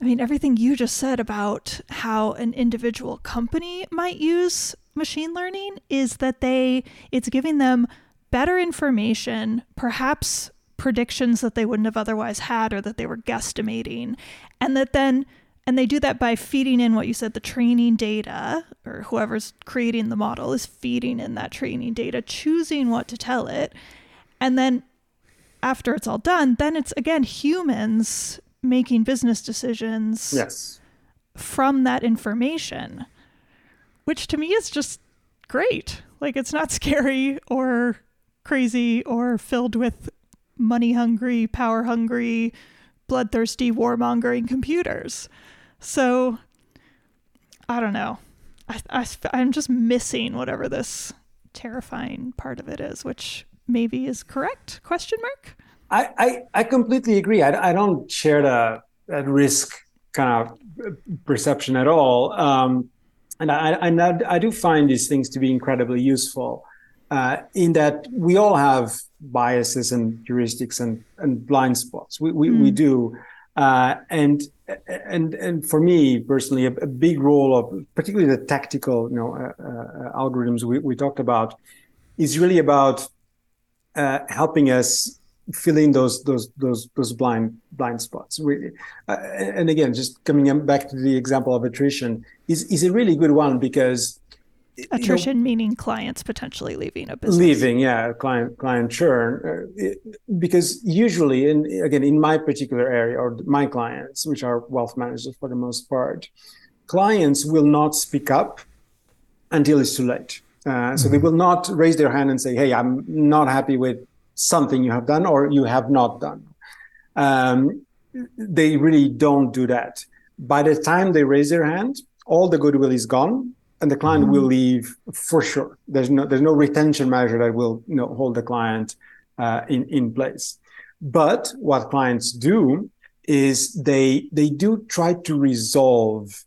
I mean everything you just said about how an individual company might use machine learning is that they it's giving them better information, perhaps predictions that they wouldn't have otherwise had or that they were guesstimating. And that then and they do that by feeding in what you said the training data or whoever's creating the model is feeding in that training data, choosing what to tell it. And then after it's all done, then it's again humans making business decisions yes. from that information, which to me is just great. Like it's not scary or crazy or filled with money hungry, power hungry, bloodthirsty, warmongering computers. So I don't know. I, I, I'm just missing whatever this terrifying part of it is, which maybe is correct? Question mark. I, I, I completely agree. I, I don't share the that risk kind of perception at all. Um, and I, I, I do find these things to be incredibly useful uh, in that we all have biases and heuristics and, and blind spots. We, we, mm. we do. Uh, and and and for me personally, a, a, big role of particularly the tactical, you know, uh, uh algorithms we, we talked about is really about uh, helping us fill in those those those those blind blind spots. We, uh, and again, just coming back to the example of attrition is is a really good one because attrition you know, meaning clients potentially leaving a business. Leaving, yeah, client client churn, uh, because usually, in again in my particular area or my clients, which are wealth managers for the most part, clients will not speak up until it's too late. Uh, so mm-hmm. they will not raise their hand and say, "Hey, I'm not happy with something you have done or you have not done. Um, they really don't do that. By the time they raise their hand, all the goodwill is gone and the client mm-hmm. will leave for sure. There's no there's no retention measure that will you know hold the client uh, in in place. But what clients do is they they do try to resolve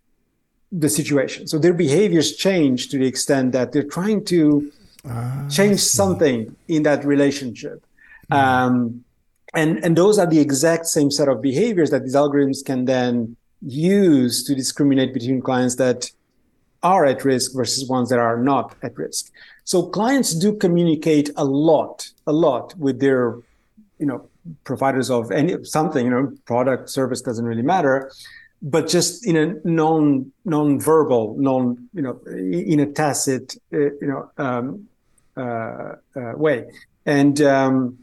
the situation. So their behaviors change to the extent that they're trying to Ah, change something in that relationship. Mm. Um, and, and those are the exact same set of behaviors that these algorithms can then use to discriminate between clients that are at risk versus ones that are not at risk. So clients do communicate a lot, a lot with their, you know, providers of any something, you know, product, service doesn't really matter, but just in a non non-verbal, non, you know, in a tacit, uh, you know, um, uh, uh, way. And um,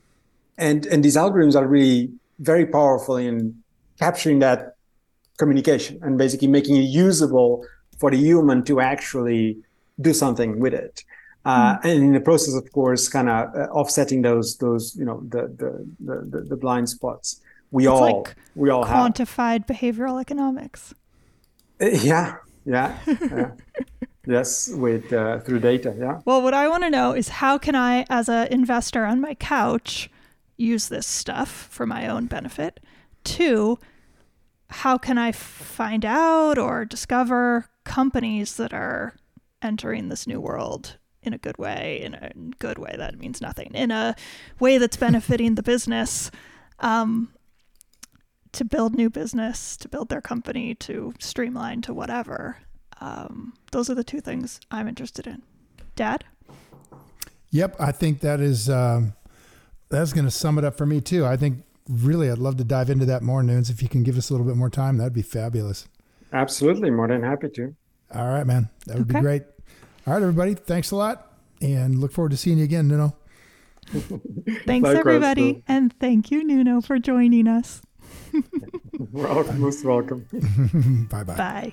and and these algorithms are really very powerful in capturing that communication and basically making it usable for the human to actually do something with it. Uh, mm. and in the process, of course, kind of uh, offsetting those those you know the the the, the blind spots. We it's all like we all quantified have. behavioral economics. Uh, yeah, yeah. yeah. Yes, with uh, through data. Yeah. Well, what I want to know is how can I, as an investor on my couch, use this stuff for my own benefit? Two, how can I find out or discover companies that are entering this new world in a good way? In a good way, that means nothing. In a way that's benefiting the business. Um, to build new business, to build their company, to streamline, to whatever. Um, those are the two things I'm interested in. Dad? Yep, I think that is um, that's going to sum it up for me too. I think really I'd love to dive into that more, Nunes. If you can give us a little bit more time, that'd be fabulous. Absolutely, more than happy to. All right, man, that would okay. be great. All right, everybody, thanks a lot, and look forward to seeing you again, Nuno. Thanks, everybody, and thank you, Nuno, for joining us. welcome, most welcome. Bye-bye. Bye.